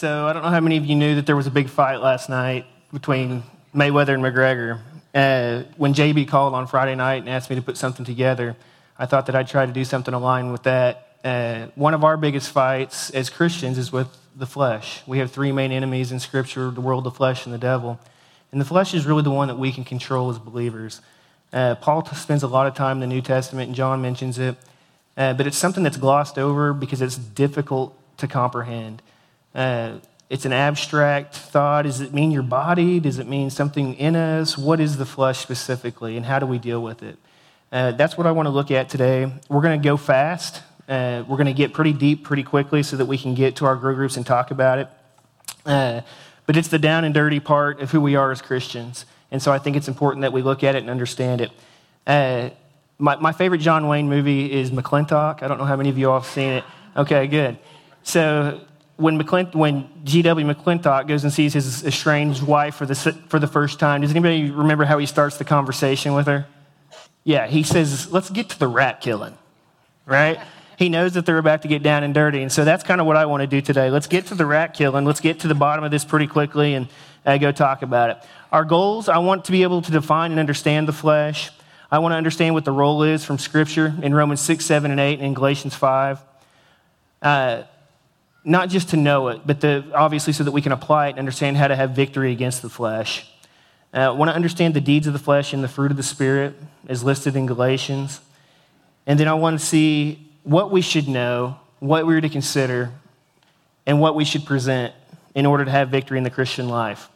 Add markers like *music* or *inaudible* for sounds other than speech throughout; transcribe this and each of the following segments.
So I don't know how many of you knew that there was a big fight last night between Mayweather and McGregor. Uh, when JB called on Friday night and asked me to put something together, I thought that I'd try to do something aligned with that. Uh, one of our biggest fights as Christians is with the flesh. We have three main enemies in Scripture the world, the flesh, and the devil. And the flesh is really the one that we can control as believers. Uh, Paul spends a lot of time in the New Testament, and John mentions it, uh, but it's something that's glossed over because it's difficult to comprehend. Uh, it's an abstract thought. Does it mean your body? Does it mean something in us? What is the flesh specifically, and how do we deal with it? Uh, that's what I want to look at today. We're going to go fast. Uh, we're going to get pretty deep pretty quickly so that we can get to our grow groups and talk about it. Uh, but it's the down and dirty part of who we are as Christians. And so I think it's important that we look at it and understand it. Uh, my, my favorite John Wayne movie is McLintock. I don't know how many of you all have seen it. Okay, good. So when, McClint- when G.W. McLintock goes and sees his estranged wife for the, for the first time, does anybody remember how he starts the conversation with her? Yeah, he says, let's get to the rat killing, right? He knows that they're about to get down and dirty. And so that's kind of what I want to do today. Let's get to the rat killing. Let's get to the bottom of this pretty quickly and uh, go talk about it. Our goals I want to be able to define and understand the flesh. I want to understand what the role is from Scripture in Romans 6, 7, and 8, and in Galatians 5. Uh, not just to know it, but the, obviously so that we can apply it and understand how to have victory against the flesh. Uh, want to understand the deeds of the flesh and the fruit of the Spirit as listed in Galatians. And then I want to see what we should know, what we're to consider, and what we should present in order to have victory in the Christian life.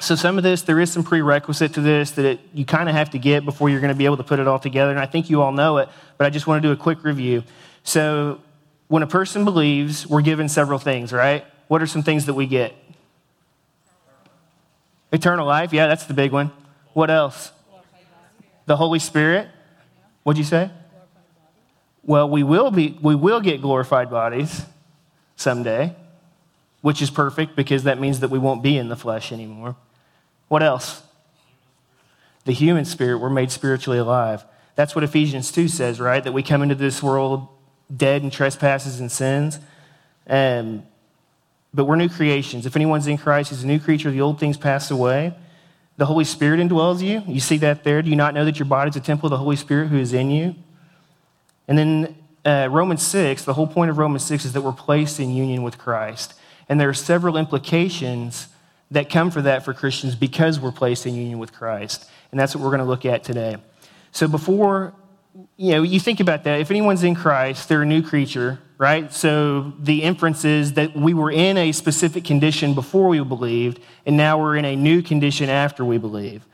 So, some of this, there is some prerequisite to this that it, you kind of have to get before you're going to be able to put it all together. And I think you all know it, but I just want to do a quick review. So, when a person believes, we're given several things, right? What are some things that we get? Eternal life, yeah, that's the big one. What else? The Holy Spirit. What'd you say? Well, we will be we will get glorified bodies someday, which is perfect because that means that we won't be in the flesh anymore. What else? The human spirit, we're made spiritually alive. That's what Ephesians 2 says, right? That we come into this world dead in trespasses and sins. Um, but we're new creations. If anyone's in Christ, he's a new creature. The old things pass away. The Holy Spirit indwells you. You see that there. Do you not know that your body is a temple of the Holy Spirit who is in you? And then uh, Romans 6, the whole point of Romans 6 is that we're placed in union with Christ. And there are several implications that come for that for Christians because we're placed in union with Christ. And that's what we're going to look at today. So before you know, you think about that. If anyone's in Christ, they're a new creature, right? So the inference is that we were in a specific condition before we believed, and now we're in a new condition after we believe.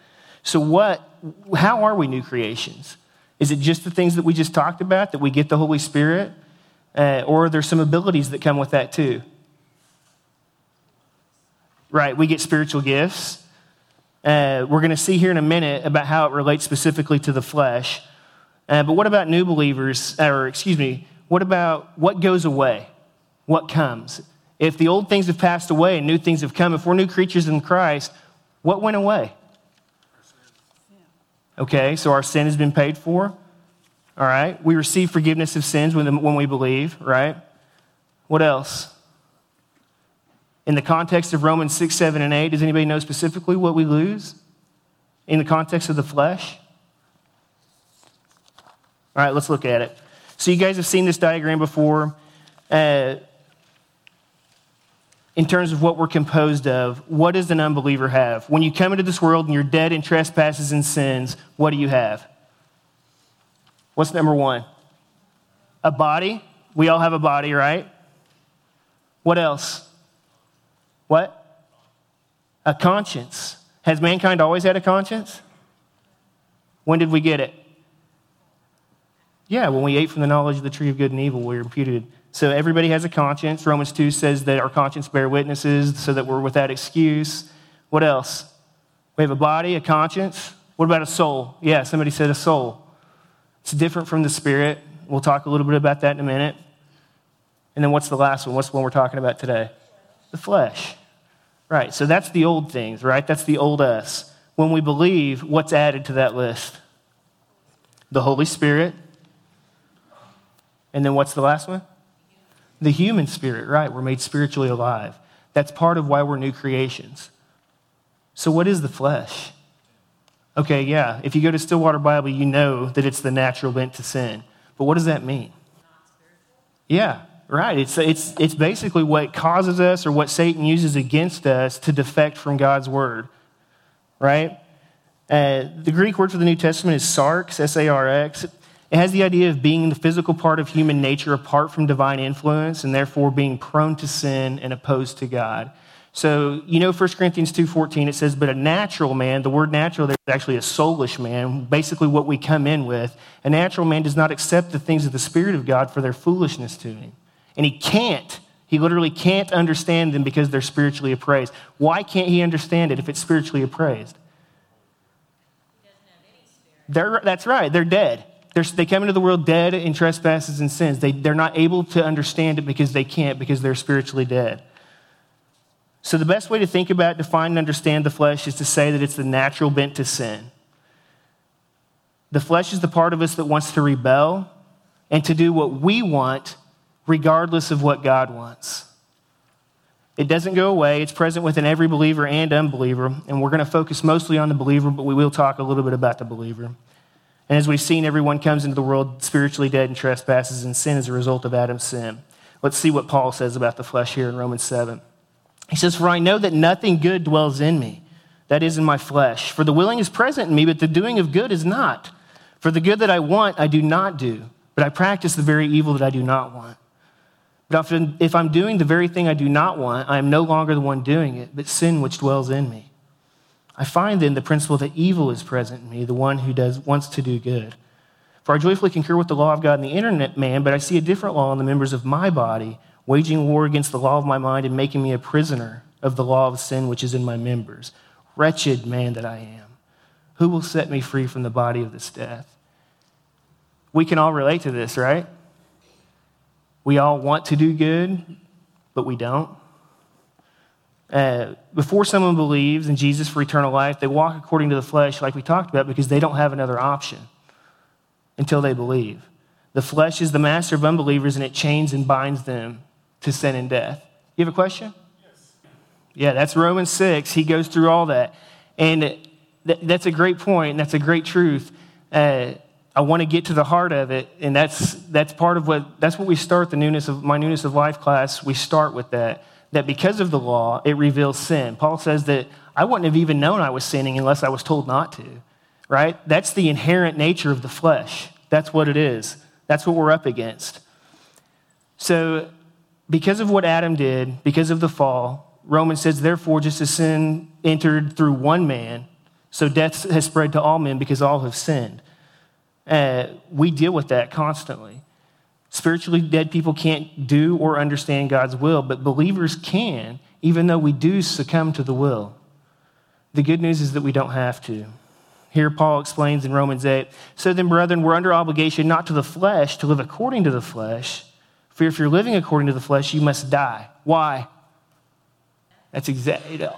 So what? How are we new creations? Is it just the things that we just talked about that we get the Holy Spirit, uh, or are there some abilities that come with that too? Right, we get spiritual gifts. Uh, we're going to see here in a minute about how it relates specifically to the flesh. Uh, but what about new believers, or excuse me, what about what goes away? What comes? If the old things have passed away and new things have come, if we're new creatures in Christ, what went away? Okay, so our sin has been paid for. All right, we receive forgiveness of sins when, when we believe, right? What else? In the context of Romans 6, 7, and 8, does anybody know specifically what we lose? In the context of the flesh? All right, let's look at it. So, you guys have seen this diagram before. Uh, in terms of what we're composed of, what does an unbeliever have? When you come into this world and you're dead in trespasses and sins, what do you have? What's number one? A body. We all have a body, right? What else? What? A conscience. Has mankind always had a conscience? When did we get it? Yeah, when we ate from the knowledge of the tree of good and evil, we were imputed. So everybody has a conscience. Romans 2 says that our conscience bear witnesses so that we're without excuse. What else? We have a body, a conscience. What about a soul? Yeah, somebody said a soul. It's different from the spirit. We'll talk a little bit about that in a minute. And then what's the last one? What's the one we're talking about today? The flesh. Right, so that's the old things, right? That's the old us. When we believe, what's added to that list? The Holy Spirit, and then what's the last one? The human spirit, right? We're made spiritually alive. That's part of why we're new creations. So, what is the flesh? Okay, yeah, if you go to Stillwater Bible, you know that it's the natural bent to sin. But what does that mean? Yeah, right. It's, it's, it's basically what causes us or what Satan uses against us to defect from God's word, right? Uh, the Greek word for the New Testament is sarx, S A R X. It has the idea of being the physical part of human nature apart from divine influence and therefore being prone to sin and opposed to God. So, you know 1 Corinthians 2:14 it says but a natural man, the word natural there is actually a soulish man, basically what we come in with. A natural man does not accept the things of the spirit of God for their foolishness to him. And he can't. He literally can't understand them because they're spiritually appraised. Why can't he understand it if it's spiritually appraised? They're, that's right, they're dead. They're, they come into the world dead in trespasses and sins. They, they're not able to understand it because they can't, because they're spiritually dead. So, the best way to think about, define, and understand the flesh is to say that it's the natural bent to sin. The flesh is the part of us that wants to rebel and to do what we want, regardless of what God wants. It doesn't go away. It's present within every believer and unbeliever. And we're going to focus mostly on the believer, but we will talk a little bit about the believer. And as we've seen, everyone comes into the world spiritually dead in trespasses and sin as a result of Adam's sin. Let's see what Paul says about the flesh here in Romans 7. He says, For I know that nothing good dwells in me, that is in my flesh. For the willing is present in me, but the doing of good is not. For the good that I want, I do not do, but I practice the very evil that I do not want. But if I'm doing the very thing I do not want, I am no longer the one doing it, but sin which dwells in me. I find then the principle that evil is present in me, the one who does, wants to do good. For I joyfully concur with the law of God in the internet man, but I see a different law in the members of my body waging war against the law of my mind and making me a prisoner of the law of sin which is in my members. Wretched man that I am. Who will set me free from the body of this death? We can all relate to this, right? We all want to do good, but we don't. Uh, before someone believes in Jesus for eternal life, they walk according to the flesh, like we talked about, because they don't have another option until they believe. The flesh is the master of unbelievers, and it chains and binds them to sin and death. You have a question? Yes. Yeah, that's Romans 6. He goes through all that. And th- that's a great point, and that's a great truth. Uh, I want to get to the heart of it, and that's, that's part of what, that's what we start the newness of, my newness of life class. We start with that, that because of the law, it reveals sin. Paul says that I wouldn't have even known I was sinning unless I was told not to, right? That's the inherent nature of the flesh. That's what it is. That's what we're up against. So because of what Adam did, because of the fall, Romans says, therefore, just as sin entered through one man, so death has spread to all men because all have sinned. Uh, we deal with that constantly. Spiritually dead people can't do or understand God's will, but believers can, even though we do succumb to the will. The good news is that we don't have to. Here, Paul explains in Romans 8 So then, brethren, we're under obligation not to the flesh to live according to the flesh. For if you're living according to the flesh, you must die. Why? That's exactly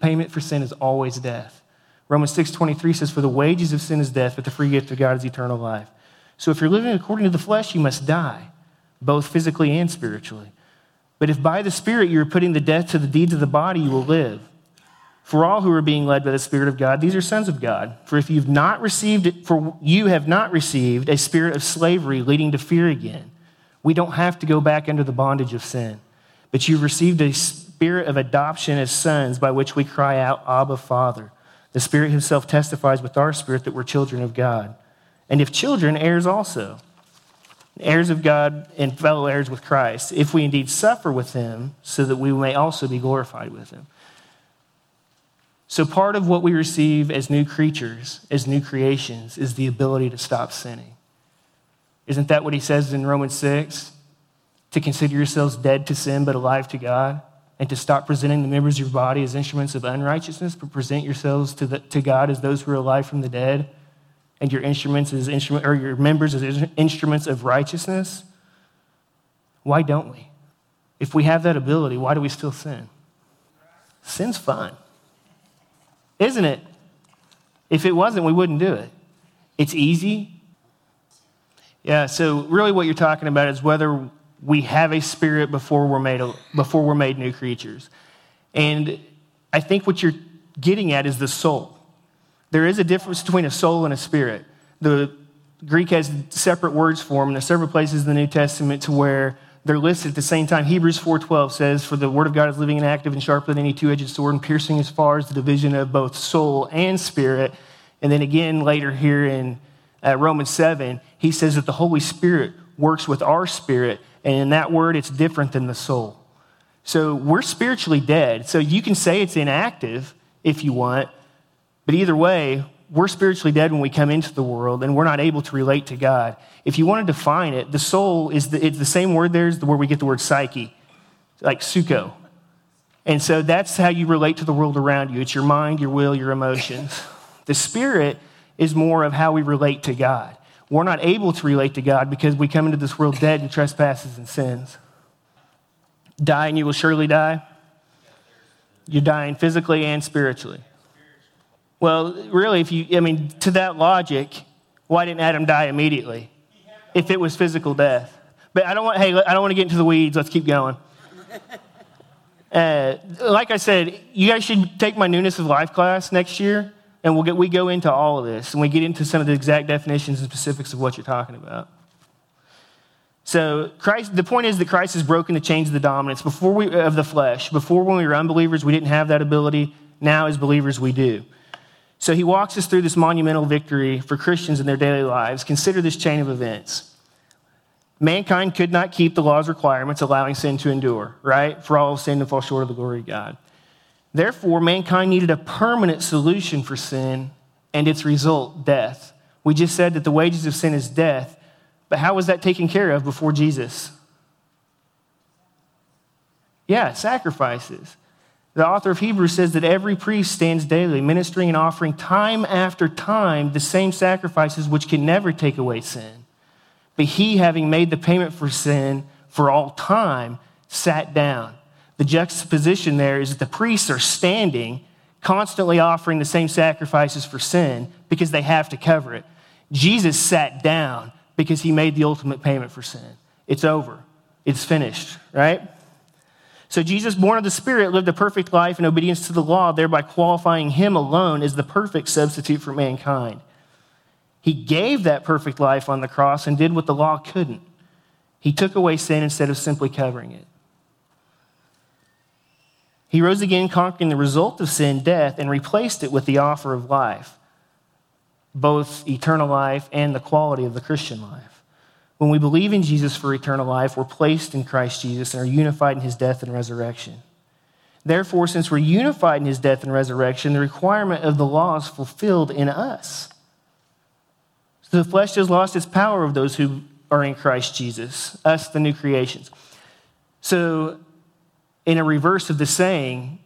payment for sin is always death. Romans 6:23 says, "For the wages of sin is death, but the free gift of God is eternal life." So if you're living according to the flesh, you must die, both physically and spiritually. But if by the Spirit you are putting the death to the deeds of the body, you will live. For all who are being led by the Spirit of God, these are sons of God. For if you've not received it, for you have not received a spirit of slavery leading to fear again we don't have to go back under the bondage of sin. But you've received a spirit of adoption as sons by which we cry out, Abba, Father. The Spirit Himself testifies with our spirit that we're children of God. And if children, heirs also, heirs of God and fellow heirs with Christ, if we indeed suffer with Him, so that we may also be glorified with Him. So, part of what we receive as new creatures, as new creations, is the ability to stop sinning. Isn't that what he says in Romans 6? To consider yourselves dead to sin but alive to God, and to stop presenting the members of your body as instruments of unrighteousness, but present yourselves to, the, to God as those who are alive from the dead, and your instruments as instrument, or your members as instruments of righteousness. Why don't we? If we have that ability, why do we still sin? Sin's fun, isn't it? If it wasn't, we wouldn't do it. It's easy, yeah, so really what you're talking about is whether we have a spirit before we're made, before we're made new creatures. And I think what you're getting at is the soul. There is a difference between a soul and a spirit. The Greek has separate words for them. There's several places in the New Testament to where they're listed at the same time. Hebrews 4:12 says, "For the word of God is living and active and sharper than any two-edged sword, and piercing as far as the division of both soul and spirit." And then again later here in uh, Romans 7, he says that the Holy Spirit works with our spirit, and in that word, it's different than the soul. So we're spiritually dead. So you can say it's inactive if you want, but either way, we're spiritually dead when we come into the world and we're not able to relate to God. If you want to define it, the soul is the, it's the same word there as the word we get the word psyche, like suko. And so that's how you relate to the world around you. It's your mind, your will, your emotions. The spirit is more of how we relate to God. We're not able to relate to God because we come into this world dead in trespasses and sins. Die and you will surely die. You're dying physically and spiritually. Well, really, if you, I mean, to that logic, why didn't Adam die immediately if it was physical death? But I don't want, hey, I don't want to get into the weeds. Let's keep going. *laughs* Uh, like I said, you guys should take my newness of life class next year, and we'll get, we go into all of this, and we get into some of the exact definitions and specifics of what you're talking about. So Christ, the point is that Christ has broken the chains of the dominance before we, of the flesh. Before, when we were unbelievers, we didn't have that ability. Now, as believers, we do. So he walks us through this monumental victory for Christians in their daily lives. Consider this chain of events. Mankind could not keep the law's requirements, allowing sin to endure, right? For all sin to fall short of the glory of God. Therefore, mankind needed a permanent solution for sin and its result, death. We just said that the wages of sin is death, but how was that taken care of before Jesus? Yeah, sacrifices. The author of Hebrews says that every priest stands daily, ministering and offering time after time the same sacrifices which can never take away sin. But he, having made the payment for sin for all time, sat down. The juxtaposition there is that the priests are standing, constantly offering the same sacrifices for sin because they have to cover it. Jesus sat down because he made the ultimate payment for sin. It's over, it's finished, right? So Jesus, born of the Spirit, lived a perfect life in obedience to the law, thereby qualifying him alone as the perfect substitute for mankind. He gave that perfect life on the cross and did what the law couldn't. He took away sin instead of simply covering it. He rose again, conquering the result of sin, death, and replaced it with the offer of life, both eternal life and the quality of the Christian life. When we believe in Jesus for eternal life, we're placed in Christ Jesus and are unified in his death and resurrection. Therefore, since we're unified in his death and resurrection, the requirement of the law is fulfilled in us. So the flesh has lost its power of those who are in Christ Jesus, us, the new creations. So, in a reverse of the saying,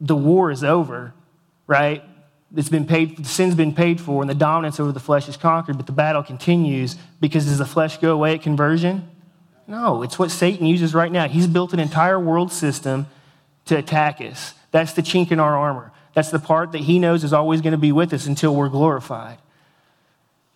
the war is over, right? It's been paid, the sin's been paid for, and the dominance over the flesh is conquered, but the battle continues because does the flesh go away at conversion? No, it's what Satan uses right now. He's built an entire world system to attack us. That's the chink in our armor. That's the part that he knows is always going to be with us until we're glorified.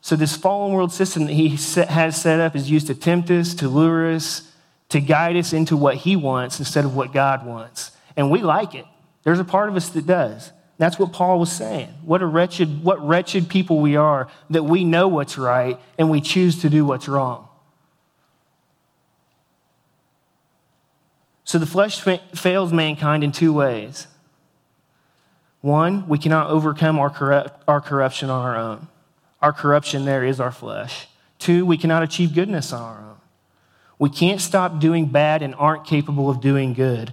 So, this fallen world system that he has set up is used to tempt us, to lure us, to guide us into what he wants instead of what God wants. And we like it. There's a part of us that does. That's what Paul was saying. What a wretched, what wretched people we are that we know what's right and we choose to do what's wrong. So the flesh fa- fails mankind in two ways. One, we cannot overcome our, corrupt, our corruption on our own. Our corruption there is our flesh. Two, we cannot achieve goodness on our own. We can't stop doing bad and aren't capable of doing good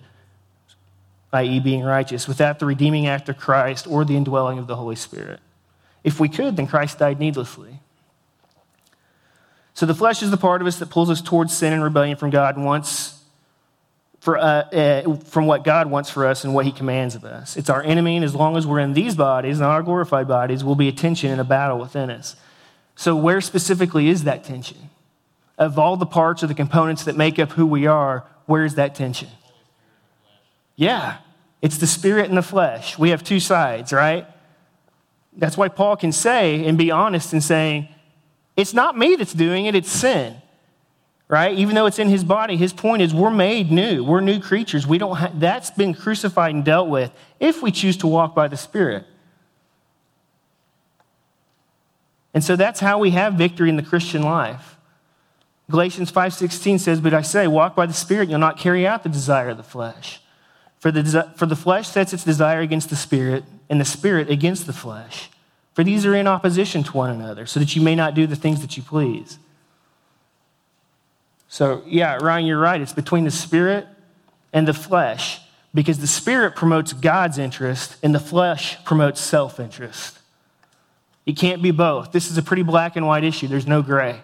i.e., being righteous, without the redeeming act of Christ or the indwelling of the Holy Spirit. If we could, then Christ died needlessly. So the flesh is the part of us that pulls us towards sin and rebellion from God and wants for, uh, uh, from what God wants for us and what He commands of us. It's our enemy, and as long as we're in these bodies, not our glorified bodies, will be a tension and a battle within us. So, where specifically is that tension? Of all the parts or the components that make up who we are, where is that tension? Yeah, it's the spirit and the flesh. We have two sides, right? That's why Paul can say and be honest in saying, it's not me that's doing it, it's sin. right? Even though it's in his body, his point is we're made new. We're new creatures. We don't ha- that's been crucified and dealt with if we choose to walk by the Spirit. And so that's how we have victory in the Christian life. Galatians 5:16 says, "But I say, walk by the Spirit, and you'll not carry out the desire of the flesh. For the, for the flesh sets its desire against the Spirit, and the Spirit against the flesh. For these are in opposition to one another, so that you may not do the things that you please." So, yeah, Ryan, you're right. It's between the Spirit and the flesh, because the Spirit promotes God's interest, and the flesh promotes self interest. It can't be both. This is a pretty black and white issue, there's no gray.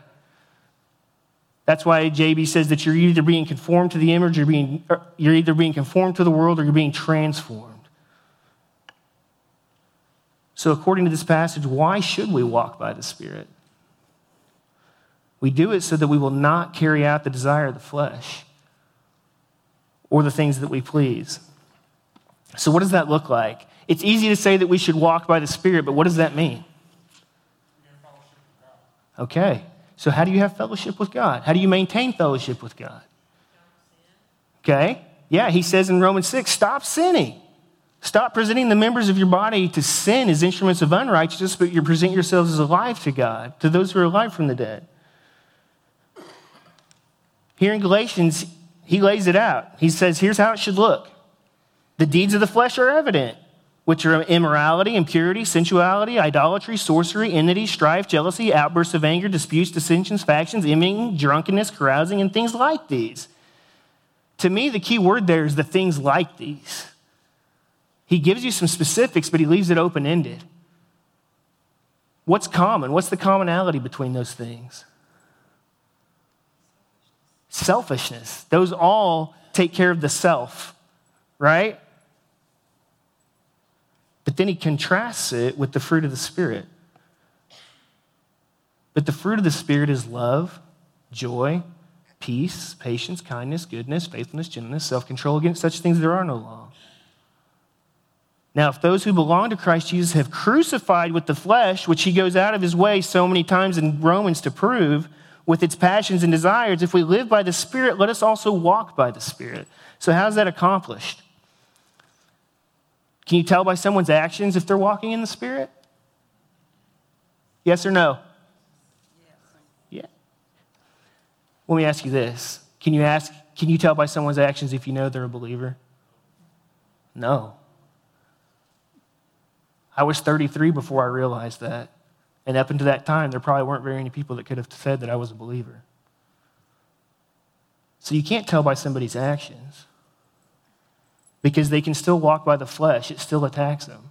That's why JB says that you're either being conformed to the image, or being, er, you're either being conformed to the world, or you're being transformed. So, according to this passage, why should we walk by the Spirit? We do it so that we will not carry out the desire of the flesh or the things that we please. So, what does that look like? It's easy to say that we should walk by the Spirit, but what does that mean? Okay. So, how do you have fellowship with God? How do you maintain fellowship with God? Okay. Yeah, he says in Romans 6 stop sinning. Stop presenting the members of your body to sin as instruments of unrighteousness, but you present yourselves as alive to God, to those who are alive from the dead. Here in Galatians, he lays it out. He says, here's how it should look the deeds of the flesh are evident which are immorality, impurity, sensuality, idolatry, sorcery, enmity, strife, jealousy, outbursts of anger, disputes, dissensions, factions, envying, drunkenness, carousing, and things like these. To me, the key word there is the things like these. He gives you some specifics, but he leaves it open ended. What's common? What's the commonality between those things? Selfishness. Those all take care of the self, right? But then he contrasts it with the fruit of the Spirit. But the fruit of the Spirit is love, joy, peace, patience, kindness, goodness, faithfulness, gentleness, self control. Against such things there are no law. Now, if those who belong to Christ Jesus have crucified with the flesh, which he goes out of his way so many times in Romans to prove, with its passions and desires, if we live by the Spirit, let us also walk by the Spirit. So, how's that accomplished? Can you tell by someone's actions if they're walking in the Spirit? Yes or no? Yeah. Let me ask you this. Can you ask, can you tell by someone's actions if you know they're a believer? No. I was 33 before I realized that. And up until that time, there probably weren't very many people that could have said that I was a believer. So you can't tell by somebody's actions because they can still walk by the flesh, it still attacks them.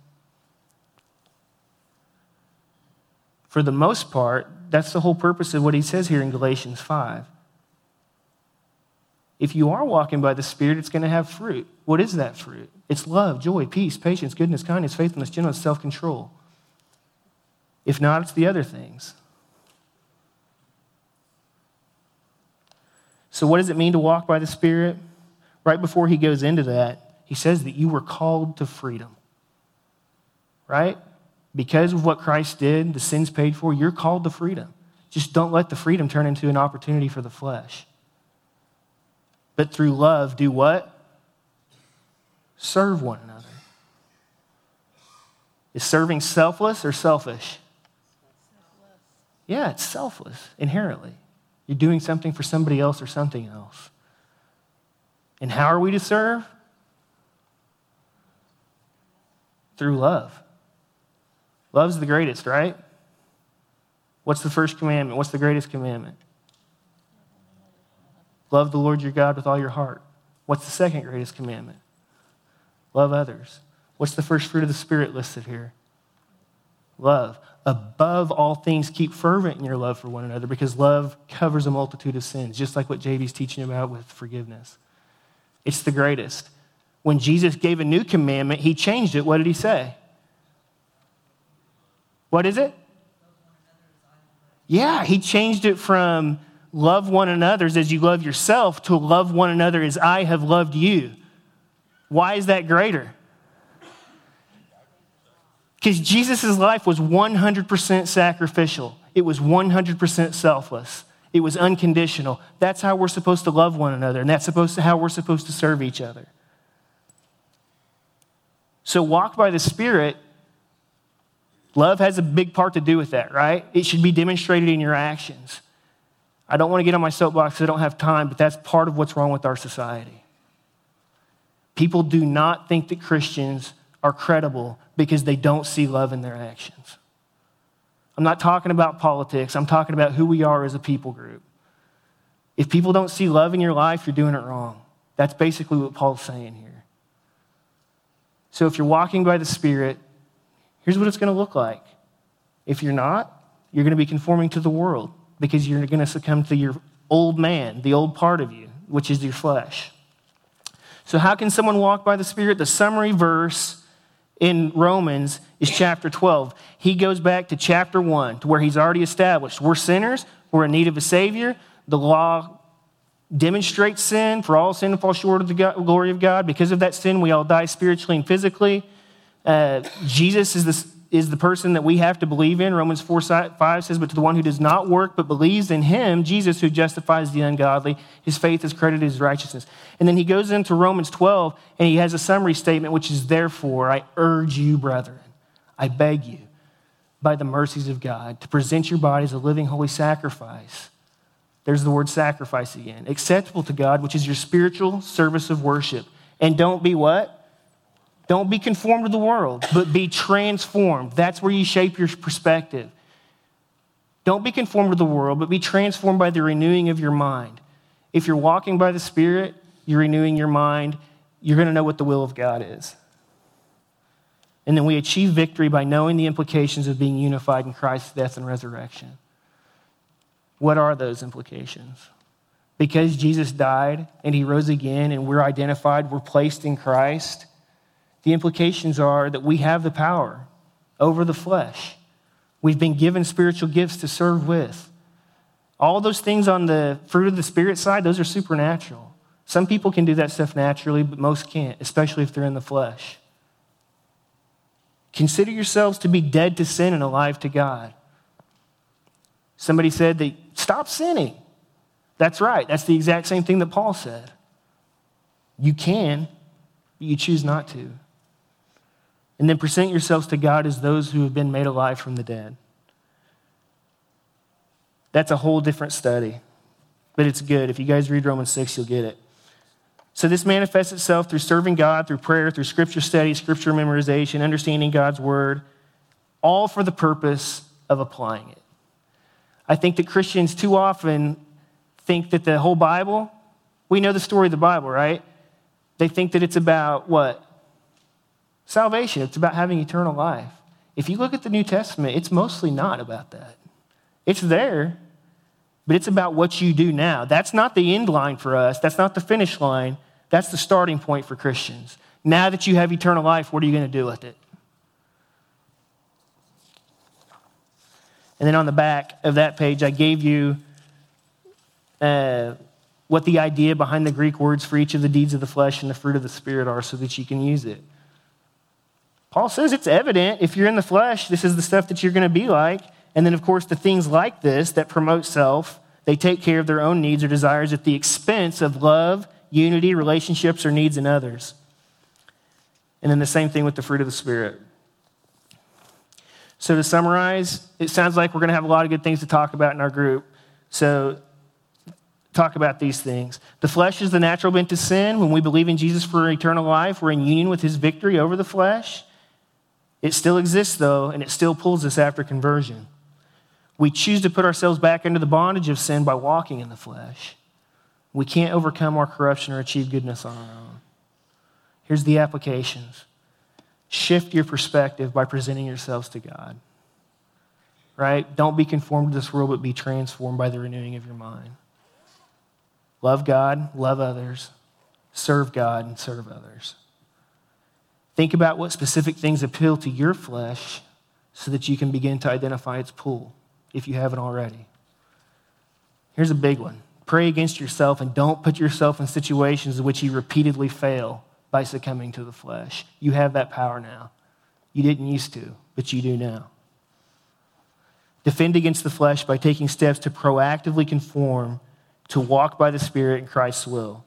For the most part, that's the whole purpose of what he says here in Galatians 5. If you are walking by the Spirit, it's going to have fruit. What is that fruit? It's love, joy, peace, patience, goodness, kindness, faithfulness, gentleness, self control. If not, it's the other things. So, what does it mean to walk by the Spirit? Right before he goes into that, he says that you were called to freedom. Right? Because of what Christ did, the sins paid for, you're called to freedom. Just don't let the freedom turn into an opportunity for the flesh. But through love, do what? Serve one another. Is serving selfless or selfish? Yeah, it's selfless inherently. You're doing something for somebody else or something else. And how are we to serve? Through love. Love's the greatest, right? What's the first commandment? What's the greatest commandment? Love the Lord your God with all your heart. What's the second greatest commandment? Love others. What's the first fruit of the Spirit listed here? Love. Above all things, keep fervent in your love for one another because love covers a multitude of sins, just like what JB's teaching about with forgiveness. It's the greatest. When Jesus gave a new commandment, he changed it. What did he say? What is it? Yeah, he changed it from love one another as you love yourself to love one another as I have loved you. Why is that greater? Because Jesus' life was 100% sacrificial, it was 100% selfless. It was unconditional. That's how we're supposed to love one another, and that's supposed to how we're supposed to serve each other. So walk by the Spirit. Love has a big part to do with that, right? It should be demonstrated in your actions. I don't want to get on my soapbox I don't have time, but that's part of what's wrong with our society. People do not think that Christians are credible because they don't see love in their actions. I'm not talking about politics, I'm talking about who we are as a people group. If people don't see love in your life, you're doing it wrong. That's basically what Paul's saying here. So if you're walking by the Spirit, here's what it's going to look like. If you're not, you're going to be conforming to the world because you're going to succumb to your old man, the old part of you, which is your flesh. So, how can someone walk by the Spirit? The summary verse in Romans is chapter 12. He goes back to chapter 1 to where he's already established we're sinners, we're in need of a Savior. The law demonstrates sin, for all sin fall short of the glory of God. Because of that sin, we all die spiritually and physically. Uh, Jesus is is the person that we have to believe in. Romans 4 5 says, But to the one who does not work but believes in him, Jesus, who justifies the ungodly, his faith is credited as righteousness. And then he goes into Romans 12 and he has a summary statement, which is, Therefore, I urge you, brethren, I beg you, by the mercies of God, to present your bodies a living, holy sacrifice. There's the word sacrifice again. Acceptable to God, which is your spiritual service of worship. And don't be what? Don't be conformed to the world, but be transformed. That's where you shape your perspective. Don't be conformed to the world, but be transformed by the renewing of your mind. If you're walking by the Spirit, you're renewing your mind, you're going to know what the will of God is. And then we achieve victory by knowing the implications of being unified in Christ's death and resurrection. What are those implications? Because Jesus died and he rose again and we're identified, we're placed in Christ the implications are that we have the power over the flesh. We've been given spiritual gifts to serve with. All those things on the fruit of the Spirit side, those are supernatural. Some people can do that stuff naturally, but most can't, especially if they're in the flesh. Consider yourselves to be dead to sin and alive to God. Somebody said that stop sinning. That's right. That's the exact same thing that Paul said. You can, but you choose not to and then present yourselves to God as those who have been made alive from the dead. That's a whole different study, but it's good. If you guys read Romans 6, you'll get it. So, this manifests itself through serving God, through prayer, through scripture study, scripture memorization, understanding God's word, all for the purpose of applying it. I think that Christians too often think that the whole Bible, we know the story of the Bible, right? They think that it's about what? salvation, it's about having eternal life. If you look at the New Testament, it's mostly not about that. It's there, but it's about what you do now. That's not the end line for us, that's not the finish line. That's the starting point for Christians. Now that you have eternal life, what are you going to do with it? And then on the back of that page, I gave you uh, what the idea behind the Greek words for each of the deeds of the flesh and the fruit of the Spirit are so that you can use it. Paul says it's evident if you're in the flesh, this is the stuff that you're going to be like. And then, of course, the things like this that promote self, they take care of their own needs or desires at the expense of love, unity, relationships, or needs in others. And then the same thing with the fruit of the Spirit. So, to summarize, it sounds like we're going to have a lot of good things to talk about in our group. So, talk about these things. The flesh is the natural bent to sin. When we believe in Jesus for eternal life, we're in union with his victory over the flesh. It still exists, though, and it still pulls us after conversion. We choose to put ourselves back into the bondage of sin by walking in the flesh. We can't overcome our corruption or achieve goodness on our own. Here's the applications shift your perspective by presenting yourselves to God. Right? Don't be conformed to this world, but be transformed by the renewing of your mind. Love God, love others, serve God, and serve others. Think about what specific things appeal to your flesh so that you can begin to identify its pull if you haven't already. Here's a big one pray against yourself and don't put yourself in situations in which you repeatedly fail by succumbing to the flesh. You have that power now. You didn't used to, but you do now. Defend against the flesh by taking steps to proactively conform to walk by the Spirit in Christ's will.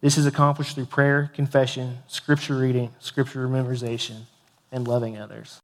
This is accomplished through prayer, confession, scripture reading, scripture memorization, and loving others.